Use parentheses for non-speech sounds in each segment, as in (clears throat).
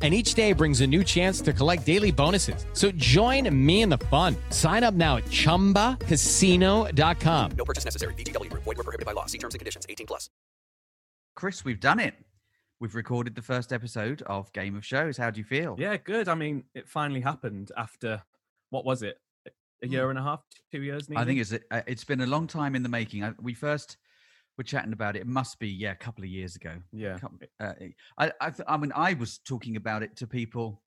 and each day brings a new chance to collect daily bonuses. So join me in the fun. Sign up now at ChumbaCasino.com. No purchase necessary. VGW Group. Void were prohibited by law. See terms and conditions. 18 plus. Chris, we've done it. We've recorded the first episode of Game of Shows. How do you feel? Yeah, good. I mean, it finally happened after what was it? A year and a half, two years. I think it's uh, it's been a long time in the making. We first were chatting about it. It must be yeah, a couple of years ago. Yeah. Uh, I I, I mean, I was talking about it to people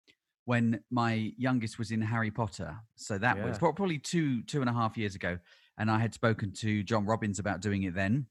when my youngest was in Harry Potter. So that Yeah. was probably two two and a half years ago, and I had spoken to Jon Robyns about doing it then,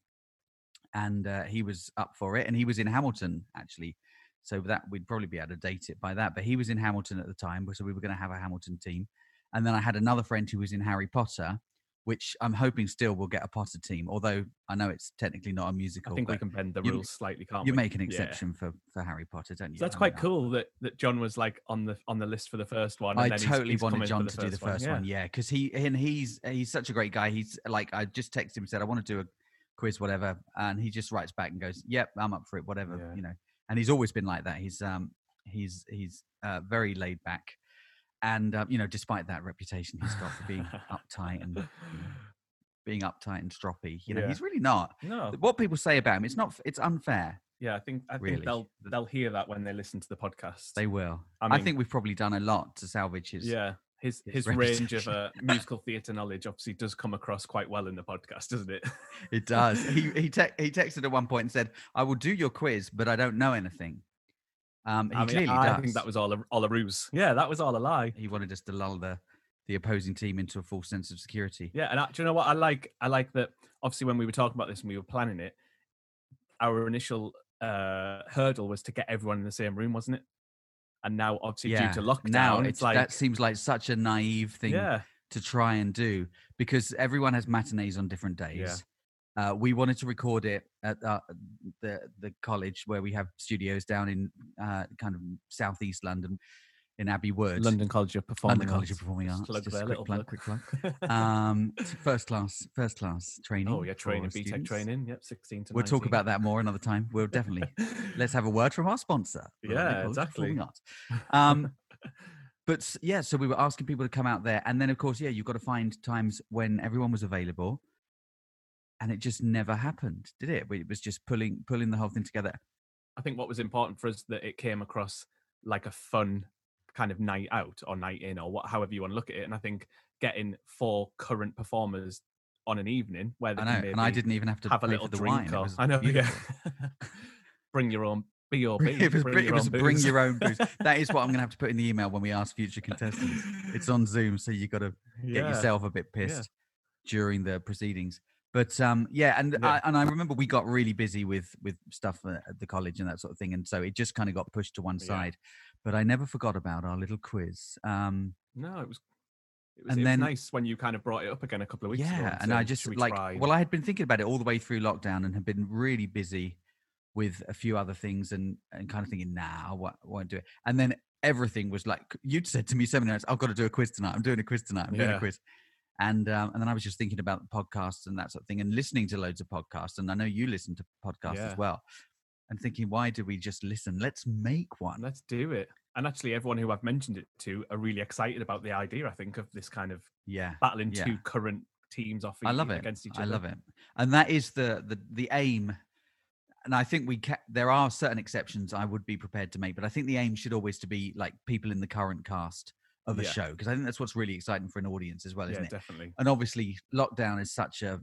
and uh, he was up for it, and he was in Hamilton actually. So that we'd probably be able to date it by that. But he was in Hamilton at the time, so we were going to have a Hamilton team. And then I had another friend who was in Harry Potter, which I'm hoping still will get a Potter team. Although I know it's technically not a musical. I think we can bend the rules slightly, can't You we? make an Yeah. exception for for Harry Potter, don't you? So that's I quite mean, cool that, that John was like on the on the list for the first one. And I then he's- totally he's come wanted John to do the first one, yeah, because he and he's he's such a great guy. He's like I just texted him said I want to do a quiz, whatever, and he just writes back and goes, "Yep, I'm up for it, whatever," Yeah. you know. And he's always been like that. He's um he's he's uh, very laid back, and um, you know, despite that reputation he's got for being (laughs) uptight and being uptight and stroppy, you know, Yeah. he's really not. No, What people say about him, it's not. It's unfair. yeah, I think I think Really. they'll they'll hear that when they listen to the podcast. They will. I I, think we've probably done a lot to salvage his. yeah, his his his range of uh, musical (laughs) theatre knowledge obviously does come across quite well in the podcast, doesn't it? It does. he (laughs) he te- he texted at one point and said, "I will do your quiz, but I don't know anything." Um, he I mean, clearly I does. think that was all a, all a ruse. Yeah, that was all a lie. He wanted us to lull the the opposing team into a false sense of security. Yeah, and I, do you know what I like? I like that. Obviously, when we were talking about this and we were planning it, our initial uh, hurdle was to get everyone in the same room, wasn't it? And now, obviously, due to lockdown, now it's, like that seems like such a naive thing yeah, to try and do because everyone has matinees on different days. Uh, we wanted to record it at uh, the the college where we have studios down in uh, kind of southeast London, in Abbey Wood. London College of Performing London College of Arts. Performing Arts. Plug just a quick plug, quick plug. (laughs) um, first class, first class training. oh yeah, training, BTEC training. Yep, sixteen to. We'll talk about that more another time. We'll (laughs) definitely let's have a word from our sponsor. Yeah, exactly. Arts. Um, (laughs) but yeah, so we were asking people to come out there, and then of course, yeah, you've got to find times when everyone was available, and it just never happened, did it? It was just pulling pulling the whole thing together. I think what was important for us that it came across like a fun kind of night out or night in or what however you want to look at it. And I think getting four current performers on an evening where they I know, and I didn't even have to have a little drink. wine. Or, (laughs) I know, yeah. (laughs) bring your own B or B. it was, bring your was own bring your own booze. (laughs) That is what I'm going to have to put in the email when we ask future contestants. It's on Zoom, so you got to get Yeah. yourself a bit Yeah. pissed during the proceedings. But um, yeah, and Yeah. I, and I remember we got really busy with with stuff at at the college and that sort of thing, and so it just kind of got pushed to one Yeah. side. But I never forgot about our little quiz. Um, No, it was. It was, And then- nice when you kind of brought it up again a couple of weeks ago. yeah, and I just we like try?" well, I had been thinking about it all the way through lockdown and had been really busy with a few other things and and kind of thinking, nah, I won't, won't do it. And then everything was like you'd said to me seven minutes, I've got to do a quiz tonight. I'm doing a quiz tonight. I'm doing a quiz. And um, and then I was just thinking about podcasts and that sort of thing, and listening to loads of podcasts. And I know you listen to podcasts Yeah. as well. And thinking, why do we just listen? Let's make one. Let's do it. And actually, everyone who I've mentioned it to are really excited about the idea. I think of this kind of Yeah, battling Yeah. two current teams off. I love it. against each other. I love it, and that is the the the aim. And I think we ca- there are certain exceptions I would be prepared to make, but I think the aim should always to be like people in the current cast of a Yeah. show because I think that's what's really exciting for an audience as well, isn't it? definitely. And obviously, lockdown is such a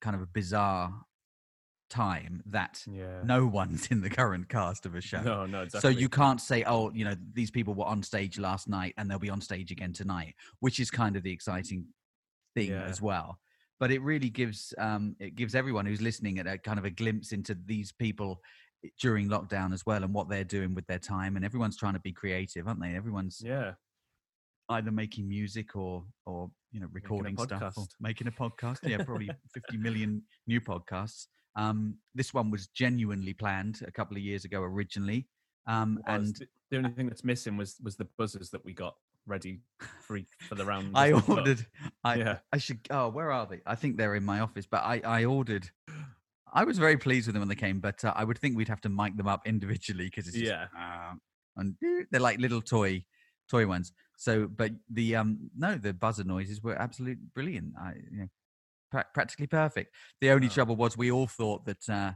kind of a bizarre time that Yeah. no (laughs) one's in the current cast of a show. No, no, So you can't say, oh, you know, these people were on stage last night and they'll be on stage again tonight, which is kind of the exciting thing Yeah. as well. But it really gives um, it gives everyone who's listening at a kind of a glimpse into these people during lockdown as well and what they're doing with their time. And everyone's trying to be creative, aren't they? Everyone's Yeah. either making music or or you know recording stuff or making a podcast. Yeah, probably (laughs) 50 million new podcasts. Um, this one was genuinely planned a couple of years ago originally. Um, and The- only thing that's missing was was the buzzers that we got ready for for the round. I ordered. I Yeah. I should. Oh, where are they? I think they're in my office. But I I ordered. I was very pleased with them when they came, but uh, I would think we'd have to mic them up (laughs) individually because it's just, Yeah. "Ah," and (laughs) they're like little toy toy ones. So, but the um no, the buzzer noises were absolutely brilliant. I you know, pra- practically perfect. The only Oh. trouble was we all thought that. uh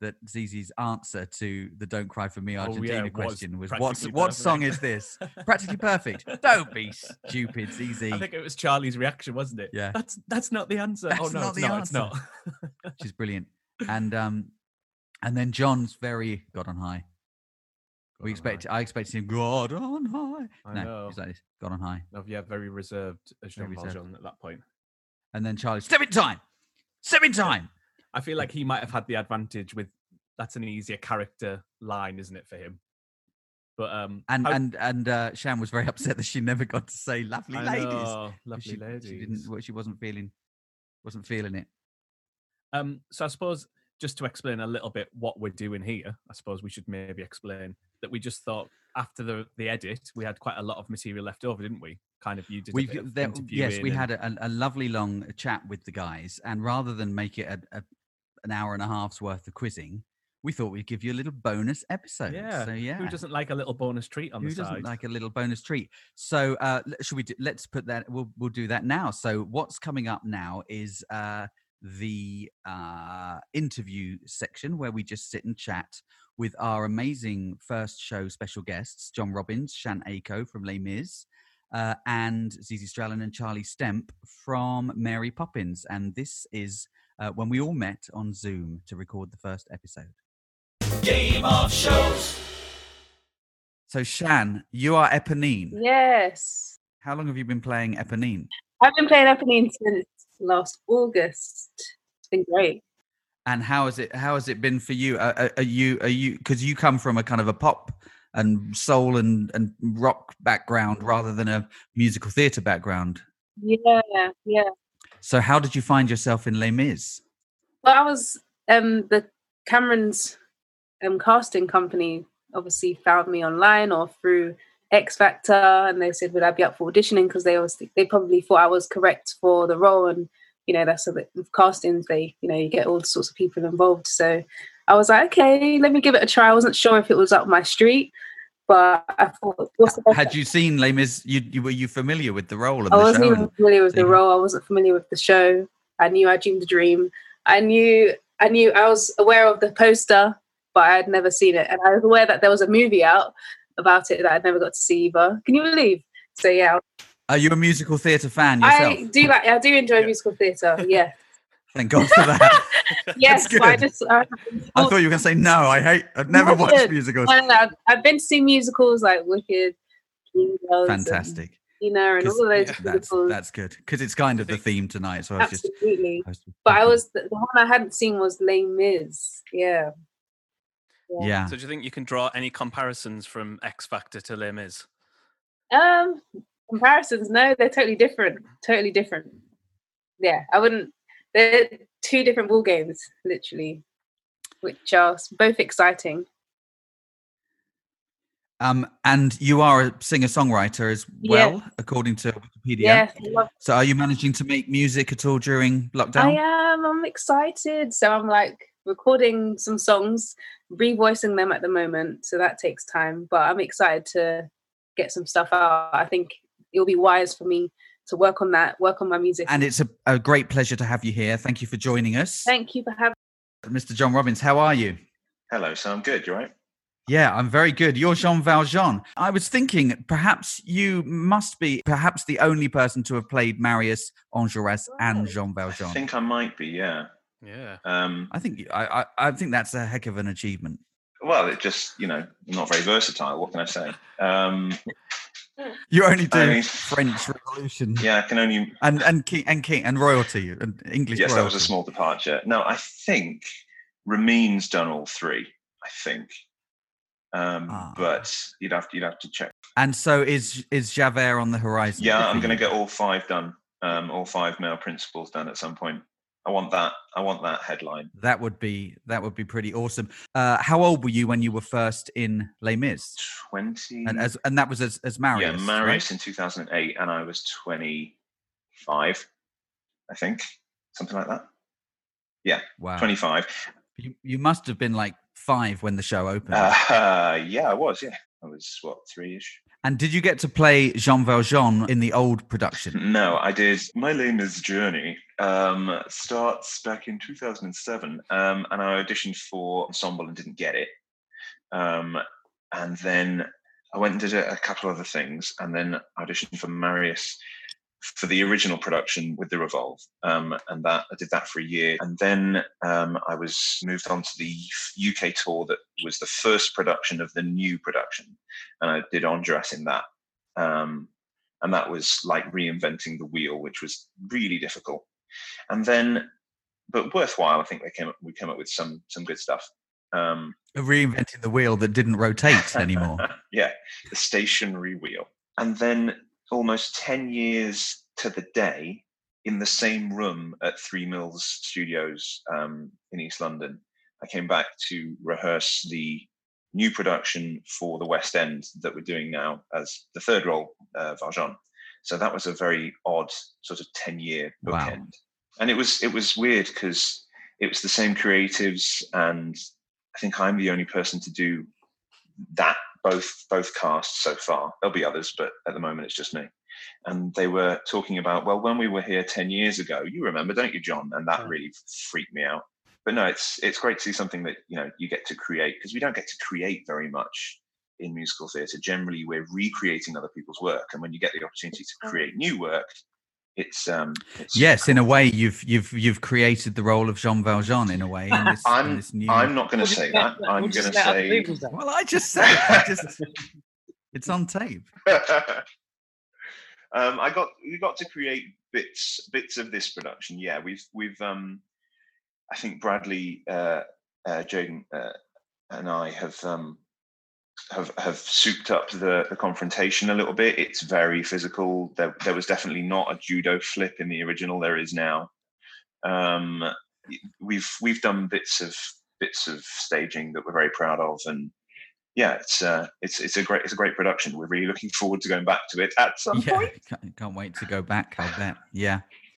that Zizi's answer to the "Don't Cry for Me" Oh, yeah, Argentina question was, "What's practically what song is this?" (laughs) Practically perfect. Don't be stupid, Zizi. I think it was Charlie's reaction, wasn't it? Yeah. That's that's not the answer. oh no, not it's the not. It's answer. not. (laughs) which is brilliant. And um, and then John's very God on high. we expect high. I expected him God on high. I no, know. he's like this, God on high. No, yeah, very reserved as Very reserved. Valjean at that point. And then Charlie, step in time, step in time. I feel like he might have had the advantage with that's an easier character line, isn't it, for him? But um, And how- and and uh, Shan was very (laughs) upset that she never got to say "lovely I ladies." know, lovely she, ladies. She didn't. well, She wasn't feeling. Wasn't feeling it. Um, so I suppose just to explain a little bit what we're doing here, I suppose we should maybe explain that we just thought after the the edit we had quite a lot of material left over, didn't we? Kind of you did. We there, yes, we interviewing had a, a lovely long chat with the guys, and rather than make it a, a, an hour and a half's worth of quizzing, we thought we'd give you a little bonus episode. Yeah. So yeah, Who doesn't like a little bonus treat on Who the doesn't like a little bonus treat? So uh, should we? Do, let's put that. We'll we'll do that now. So what's coming up now is uh, the uh, interview section where we just sit and chat with our amazing first show special guests, Jon Robyns, Shan Ako from Les Mis, uh, and Zizi Strallen and Charlie Stemp from Mary Poppins. And this is uh, when we all met on Zoom to record the first episode. Game of shows. So Shan, you are Eponine. Yes. How long have you been playing Eponine? I've been playing Eponine since last August. It's been great. And how has it how has it been for you? Are, are- are you are you because you come from a kind of a pop and soul and and rock background rather than a musical theatre background. Yeah, yeah. So how did you find yourself in Les Mis? Well, I was um the Cameron's um casting company obviously found me online or through X Factor, and they said would I be up for auditioning because they always they probably thought I was correct for the role, and you know that's a bit with castings they you know you get all sorts of people involved. So I was like, okay, let me give it a try. I wasn't sure if it was up my street, but I thought, what's the best Had you seen Les Mis? You, you were you familiar with the role I the wasn't show? even familiar with the role. I wasn't familiar with the show. I knew I dreamed a dream. I knew I knew I was aware of the poster, but I had never seen it. And I was aware that there was a movie out about it that I'd never got to see either. Can you believe? So yeah, Are you a musical theatre fan yourself? I do like I do enjoy musical theatre. Yeah. Thank God for that. (laughs) (laughs) yes, but I good. just I, I thought you were going to say no. I hate. I've never watched Good. musicals. I don't know, I've, I've been to see musicals like Wicked, Dreamgirls, and, Fantastic. you know, and all of those That's musicals. that's good because it's kind of the theme tonight. So I was just. Absolutely. I was But I was the, the one I hadn't seen was Les Mis. Yeah. Yeah. So do you think you can draw any comparisons from X Factor to Les Mis? Um, comparisons? No, they're totally different. Totally different. Yeah, I wouldn't. They're two different ball games, literally, which are both exciting. Um, and you are a singer-songwriter as Yeah. well, according to Wikipedia. Yes, So, are you managing to make music at all during lockdown? I am. I'm excited. So I'm like recording some songs, revoicing them at the moment. So that takes time, but I'm excited to get some stuff out. I think it'll be wise for me to work on that, work on my music. And it's a, a great pleasure to have you here. Thank you for joining us, Thank you for having. Mr. Jon Robyns. How are you? Hello, so I'm good. You all right? Yeah, I'm very good. You're Jean Valjean. I was thinking perhaps you must be perhaps the only person to have played Marius Enjolras and Jean Valjean. I think I might be, yeah. Yeah. Um, I think I, I, I think that's a heck of an achievement. well, it just, you know, not very versatile. What can I say? Um, You only do I mean- French Revolution yeah, I can only. and and king and king and royalty and English. Yes, that was a small departure. No, I think Ramin's done all three. I think, um, Ah. but you'd have to you'd have to check. And so is is Javert on the horizon? Yeah, I'm going to get all five done. Um, all five male principals done at some point. I want that. I want that headline. That would be that would be pretty awesome. Uh, how old were you when you were first in Les Mis? Twenty. And as and that was as as Marius. yeah, right? Marius in 2008, and I was 25, I think, something like that. Yeah, wow. 25. You you must have been like five when the show opened. Uh, (laughs) yeah, I was. Yeah, I was what three-ish. And did you get to play Jean Valjean in the old production? No, I did. My Les Mis journey um, starts back in 2007, um, and I auditioned for ensemble and didn't get it. Um, and then I went and did a, a couple other things, and then auditioned for Marius for the original production with the Revolve, um, and that I did that for a year, and then um, I was moved on to the UK tour that was the first production of the new production, and I did Enjolras in that. Um, and that was like reinventing the wheel, which was really difficult. And then, but worthwhile. I think they came up, we came up with some some good stuff. Um, Reinventing the wheel that didn't rotate anymore. (laughs) yeah, the stationary wheel. And then almost 10 years to the day in the same room at Three Mills Studios um, in East London, I came back to rehearse the new production for the West End that we're doing now as the third role, uh, Valjean. So that was a very odd sort of 10 year Wow. bookend. And it was it was weird because it was the same creatives and I think I'm the only person to do that both both casts so far. There'll be others, but at the moment it's just me. And they were talking about, well, when we were here ten years ago, you remember, don't you, John? And that really freaked me out. But no, it's it's great to see something that you know you get to create because we don't get to create very much in musical theatre. Generally, we're recreating other people's work, and when you get the opportunity to create new work, it's um. It's Yes, in a way, you've you've you've created the role of Jean Valjean in a way. In this, I'm this new... I'm not going to say that. I'm going to say. Well, I just said it. I just (laughs) it's on tape. (laughs) um, I got we got to create bits bits of this production. Yeah, we've we've um, I think Bradley, uh, uh, Jaden, uh, and I have um, have have souped up the the confrontation a little bit. It's very physical. There there was definitely not a judo flip in the original. There is now. Um, we've we've done bits of bits of staging that we're very proud of and yeah it's uh it's it's a great it's a great production we're really looking forward to going back to it at some Yeah, point can't, can't wait to go back. I bet. Yeah.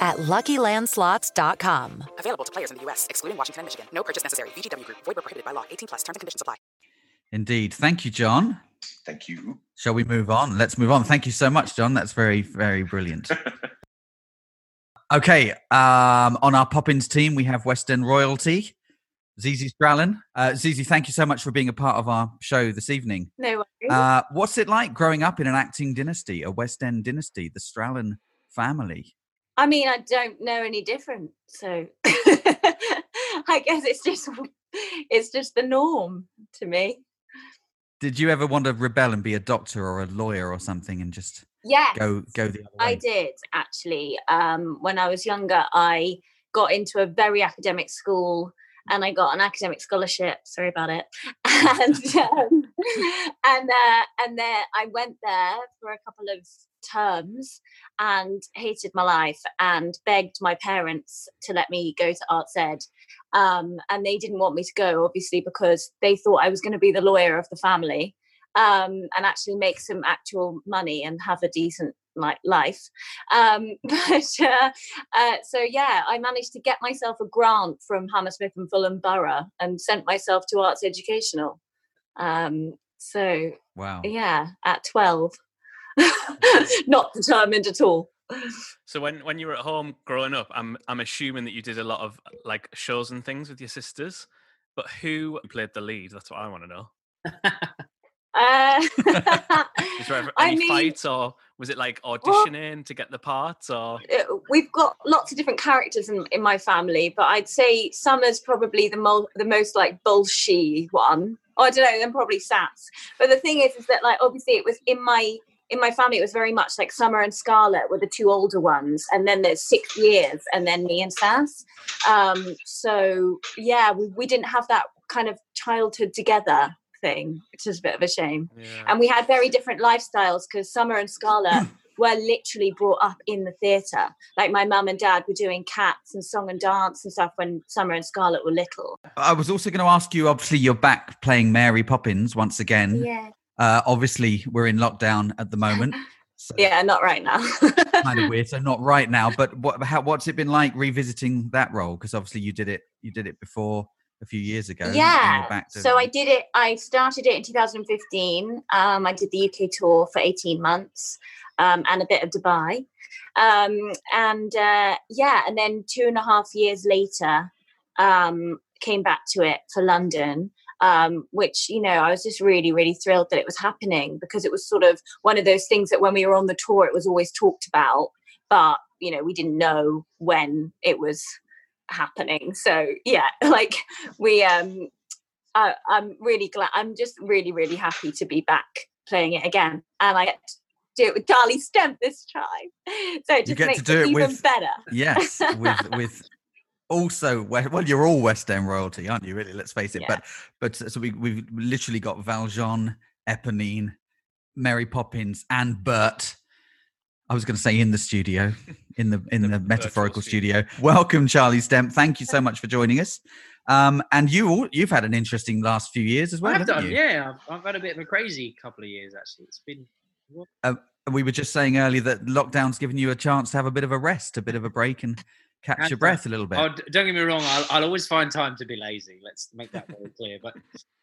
at LuckyLandSlots.com. Available to players in the U.S., excluding Washington and Michigan. No purchase necessary. VGW Group. Void where prohibited by law. 18 plus. Terms and conditions apply. Indeed. Thank you, John. thank you Shall we move on? Let's move on. Thank you so much, John. That's very, very brilliant. (laughs) okay. Um, on our Poppins team, we have West End Royalty, Zizi Strallen. Uh, Zizi, thank you so much for being a part of our show this evening. No worries. Uh, what's it like growing up in an acting dynasty, a West End dynasty, the Strallen family? I mean, I don't know any different, so (laughs) I guess it's just it's just the norm to me. Did you ever want to rebel and be a doctor or a lawyer or something and just Yes, go go the other way? I did actually. Um, when I was younger, I got into a very academic school and I got an academic scholarship. Sorry about it. (laughs) And um, (laughs) and uh, and then I went there for a couple of terms and hated my life and begged my parents to let me go to arts ed um, and they didn't want me to go obviously because they thought i was going to be the lawyer of the family um, and actually make some actual money and have a decent like life. Um, (laughs) but uh, uh, so yeah, I managed to get myself a grant from Hammersmith and Fulham Borough and sent myself to Arts Educational. Um, so wow, yeah, at twelve, (laughs) not determined at all. So when when you were at home growing up, I'm I'm assuming that you did a lot of like shows and things with your sisters. But who played the lead? That's what I want to know. Uh, (laughs) Is there ever (laughs) I any mean- fights, or was it like auditioning to get the parts, or uh, we've got lots of different characters in, in my family, but I'd say Summer's probably the mo- the most like bullshy one. Oh, I don't know, then probably Sats. But the thing is, is that like obviously it was in my in my family, it was very much like Summer and Scarlett were the two older ones, and then there's six years, and then me and Sass. Um, so yeah, we, we didn't have that kind of childhood together thing, which is a bit of a shame. And we had very different lifestyles because Summer and Scarlett (clears throat) were literally brought up in the theatre. Like my mum and dad were doing cats and song and dance and stuff when Summer and Scarlett were little. I was also going to ask you. Obviously, you're back playing Mary Poppins once again. Yeah. Uh, obviously, we're in lockdown at the moment. (laughs) So Yeah, not right now. kind of weird. So not (laughs) right now, but what? How, what's it been like revisiting that role? Because obviously you did it. You did it before a few years ago. yeah. back to- So I did it. I started it in 2015. Um, I did the UK tour for 18 months um, and a bit of Dubai. Um, and uh, yeah, and then two and a half years later, um, came back to it for London. Um, which you know, I was just really, really thrilled that it was happening because it was sort of one of those things that when we were on the tour, it was always talked about, but you know, we didn't know when it was happening. So yeah, (laughs) like we um I, I'm really glad I'm just really, really happy to be back playing it again. And I get to do it with Charlie Stemp this time. (laughs) So it just makes it even with- better. yes, with (laughs) with also well, you're all West End royalty, aren't you? Really, let's face it. But but so we we've literally got Valjean, Eponine, Mary Poppins, and Bert. I was going to say in the studio, in the in the, metaphorical studio. Welcome, Charlie Stemp. Thank you so much for joining us. Um, and you all, you've had an interesting last few years as well, I've done, you? yeah. I've, I've had a bit of a crazy couple of years actually. It's been Uh, we were just saying earlier that lockdown's given you a chance to have a bit of a rest, a bit of a break, and catch And, your breath a little bit. Oh, don't get me wrong. I'll, I'll always find time to be lazy. Let's make that very clear. But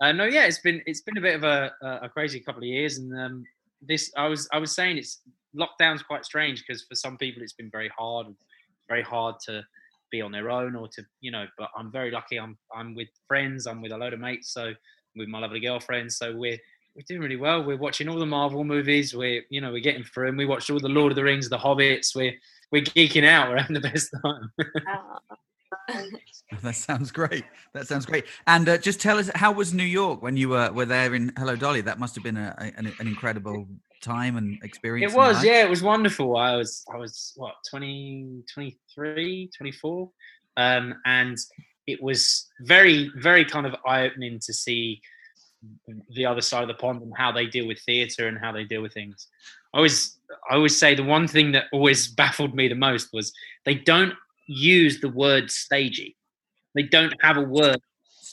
uh, no, yeah, it's been it's been a bit of a, a, a crazy couple of years, and um, this I was I was saying it's lockdown's quite strange because for some people it's been very hard, very hard to be on their own or to you know. But I'm very lucky. I'm I'm with friends. I'm with a load of mates. So with my lovely girlfriend. So we're we're doing really well. We're watching all the Marvel movies. We're you know we're getting through them. We watched all the Lord of the Rings, the Hobbits. We're we're geeking out. We're having the best time. (laughs) (laughs) that sounds great. That sounds great. And uh, just tell us, how was New York when you were, were there in Hello Dolly? That must have been a, a- an, an incredible time and experience. It was, yeah, it was wonderful. I was, I was what 20, 23, 24, um, and it was very, very kind of eye opening to see the other side of the pond and how they deal with theatre and how they deal with things. I always, I always say the one thing that always (laughs) baffled me the most was they don't use the word stagey. They don't have a word.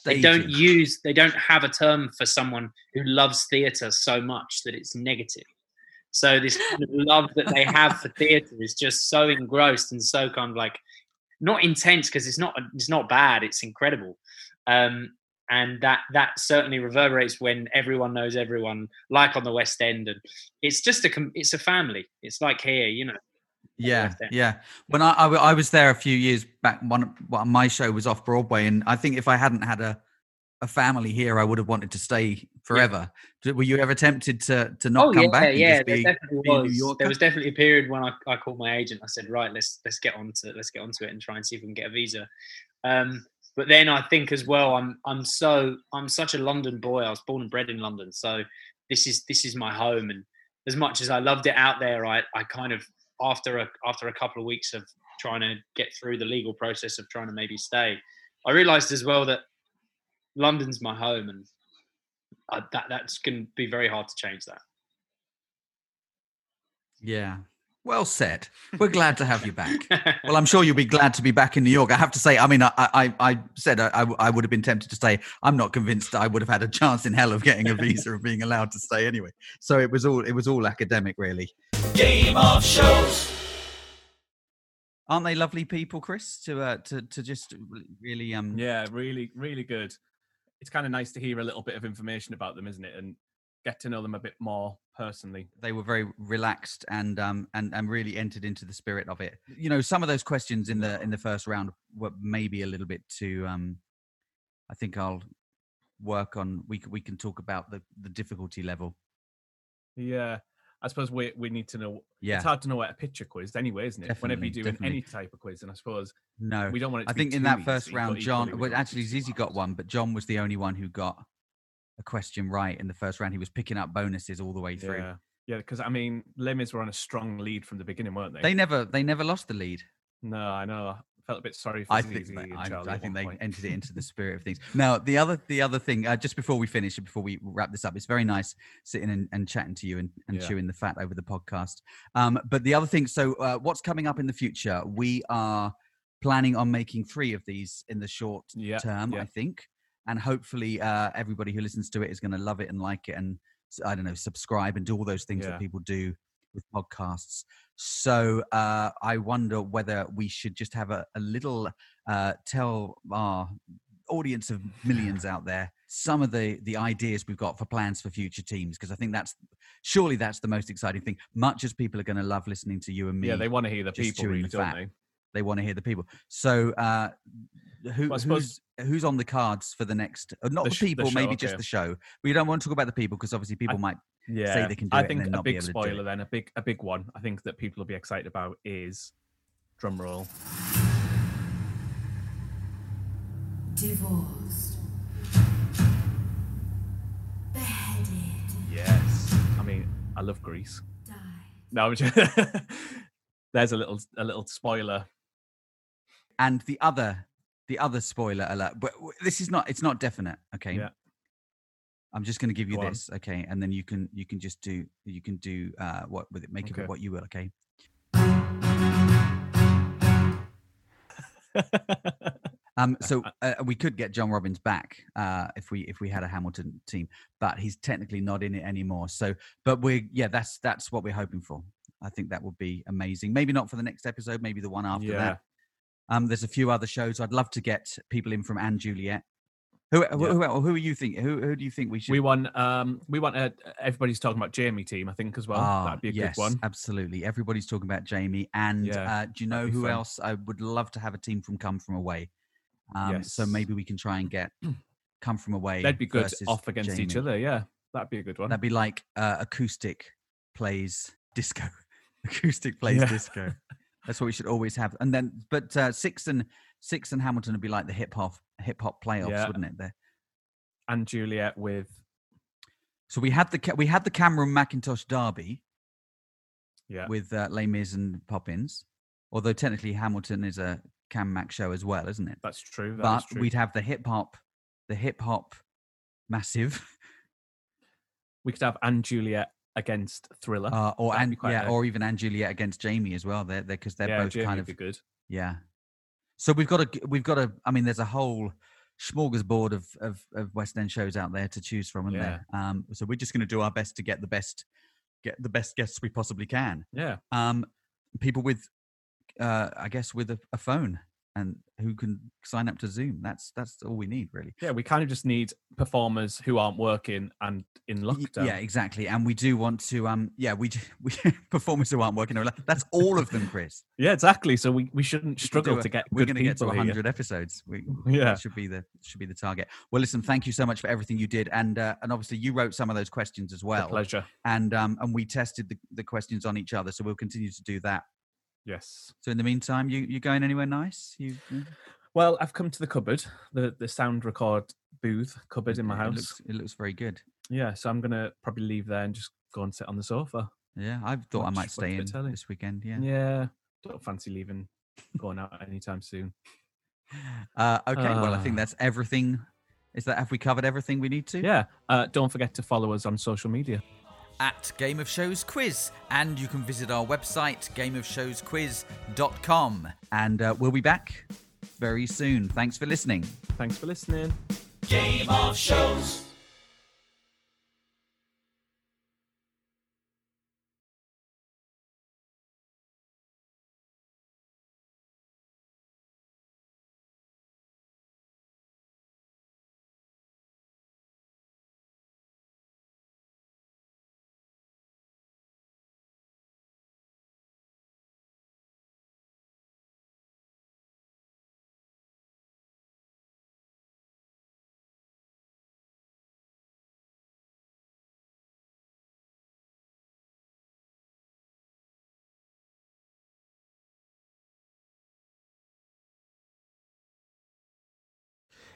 They don't use. They don't have a term for someone who loves theatre so much that it's negative. So this kind of (laughs) love that they have for theatre is just so engrossed and so kind of like not intense because it's not it's not bad. It's incredible, um, and that that certainly reverberates when everyone knows everyone, like on the West End, and it's just a it's a family. It's like here, you know. Yeah, yeah. When I was there a few years back, one well, my show was off Broadway, and I think if I hadn't had a a family here, I would have wanted to stay forever. Did- Were you ever tempted to to not oh come yeah, back? yeah. just There be- definitely be was. There was definitely a period when I, I called my agent. I said, right, let's let's get on to let's get onto it and try and see if we can get a visa. Um, but then I think as well, I'm I'm so I'm such a London boy. I was born and bred in London, so this is this is my home. And as much as I loved it out there, I I kind of after a after a couple of weeks of trying to get through the legal process of trying to maybe stay, I realised as well that London's my home, and uh, that that's going to be very hard to change that. Yeah. Well said. We're (laughs) glad to have you back. well, I'm sure you'll be glad to be back in New York. I have to say, I mean, I I, I said I, I I would have been tempted to stay. I'm not convinced I would have had a chance in hell of getting a visa and being allowed to stay anyway. So it was all it was all academic, really. Game of Shows. Aren't they lovely people, Chris? To uh, to to just really um Yeah, really, really good. It's kind of nice to hear a little bit of information about them, isn't it? And get to know them a bit more personally. they were very relaxed and um and and really entered into the spirit of it. You know, some of those questions in the in the first round were maybe a little bit too. um I think I'll work on. We we can talk about the the difficulty level. Yeah. I suppose we we need to know. Yeah. It's hard to know what a picture quiz anyway, isn't it? Whenever you do definitely. any type of quiz, and I suppose No, we don't want it. To I think in that first easy, round, John. Well, don't want it actually, Zizi got one, but John was the only one who got a question right in the first round. He was picking up bonuses all the way through. Yeah, yeah. Because I mean, Lemons were on a strong lead from the beginning, weren't they? They never they never lost the lead. No, I know. I felt a bit sorry for I think they, I, I think they point. entered it into the (laughs) spirit of things. Now, the other the other thing, uh, just before we finish, before we wrap this up, it's very nice sitting and, and chatting to you and, and Yeah. chewing the fat over the podcast. Um, but the other thing, so uh, what's coming up in the future? We are planning on making three of these in the short Yeah, term, yeah. I think, and hopefully uh, everybody who listens to it is going to love it and like it, and I don't know, subscribe and do all those things Yeah. that people do with podcasts. So uh, I wonder whether we should just have a, a little uh, tell our audience of (laughs) millions out there some of the the ideas we've got for plans for future teams because I think that's surely that's the most exciting thing. Much as people are going to love listening to you and me, Yeah, they want to hear the people, really, the don't fat. they? They want to hear the people. So uh, who, Well, who's who's on the cards for the next? Uh, not The the, sh- the people, show, maybe just the show. We don't want to talk about the people because obviously people might Yeah, say they can do I it think and then a not big able to do spoiler, then a big a big one. I think that people will be excited about is drum roll. Divorced. Beheaded. Yes, I mean I love Greece. No, I'm just, (laughs) there's a little a little spoiler. And the other, the other spoiler alert. But this is not. It's not definite. Okay. Yeah. I'm just going to give you Go on. this, okay, and then you can you can just do you can do uh, what with it, make Okay. it what you will, okay. (laughs) um, so uh, we could get Jon Robyns back uh, if we if we had a Hamilton team, but he's technically not in it anymore. So, but we're yeah, that's that's what we're hoping for. I think that would be amazing. Maybe not for the next episode, maybe the one after Yeah. that. Um, there's a few other shows. I'd love to get people in from & Juliet. Who who, Yeah. who, who are you think? Who who do you think we should? We want um we want uh, everybody's talking about Jamie team. I think as well. Ah, That'd be a yes, good one. Absolutely. Everybody's talking about Jamie. And Yeah, uh, do you know who fun. else I would love to have a team from Come From Away? Um, So maybe we can try and get (clears throat) Come From Away. They'd be good off against each other. Yeah, that'd be a good one. That'd be like uh, acoustic plays disco. (laughs) acoustic plays Yeah. disco. (laughs) That's what we should always have. And then, but uh, Six and Six and Hamilton would be like the hip hop hip hop playoffs, Yeah. wouldn't it? There. and Juliet with So we had the we had the Cameron Mackintosh derby. yeah with uh, Les Mis and Poppins. Although technically Hamilton is a Cam Mac show as well, isn't it? that's true. That but true. we'd have the hip hop, the hip hop massive, we could have & Juliet against Thriller. uh, or That'd and yeah, a- or even & Juliet against Jamie as well. They're because they're, yeah, both Jamie kind of good. yeah. So we've got a we've got a. I mean, there's a whole smorgasbord of of, of West End shows out there to choose from, isn't there? Um, so we're just going to do our best to get the best get the best guests we possibly can. Yeah, um, people with, uh, I guess, with a, a phone and who can sign up to Zoom. That's that's all we need, really. yeah. We kind of just need performers who aren't working and in lockdown. Yeah, exactly. And we do want to, um, yeah, we do, (laughs) we performers who aren't working. That's all of them, Chris. (laughs) Yeah, exactly. So we, we shouldn't struggle a- to get We're going to get to people here. 100 episodes. We, (laughs) Yeah. should be the should be the target. Well, listen, thank you so much for everything you did, and uh, and obviously you wrote some of those questions as well. pleasure. And um, and we tested the, the questions on each other, so we'll continue to do that. Yes. So in the meantime, you you going anywhere nice? You Well, I've come to the cupboard, the the sound record booth cupboard in my it house. looks, it looks very good. Yeah, so I'm gonna probably leave there and just go and sit on the sofa. Yeah, I thought I might stay in telly. this weekend. Yeah. Yeah, don't fancy leaving, going out anytime soon. (laughs) Uh, okay. well, I think Ah. that's everything. Is that have we covered everything we need to? Yeah. Uh, don't forget to follow us on social media. At Game of Shows Quiz, and you can visit our website gameofshowsquiz.com, and uh, we'll be back very soon. Thanks for listening. Thanks for listening. Game of Shows.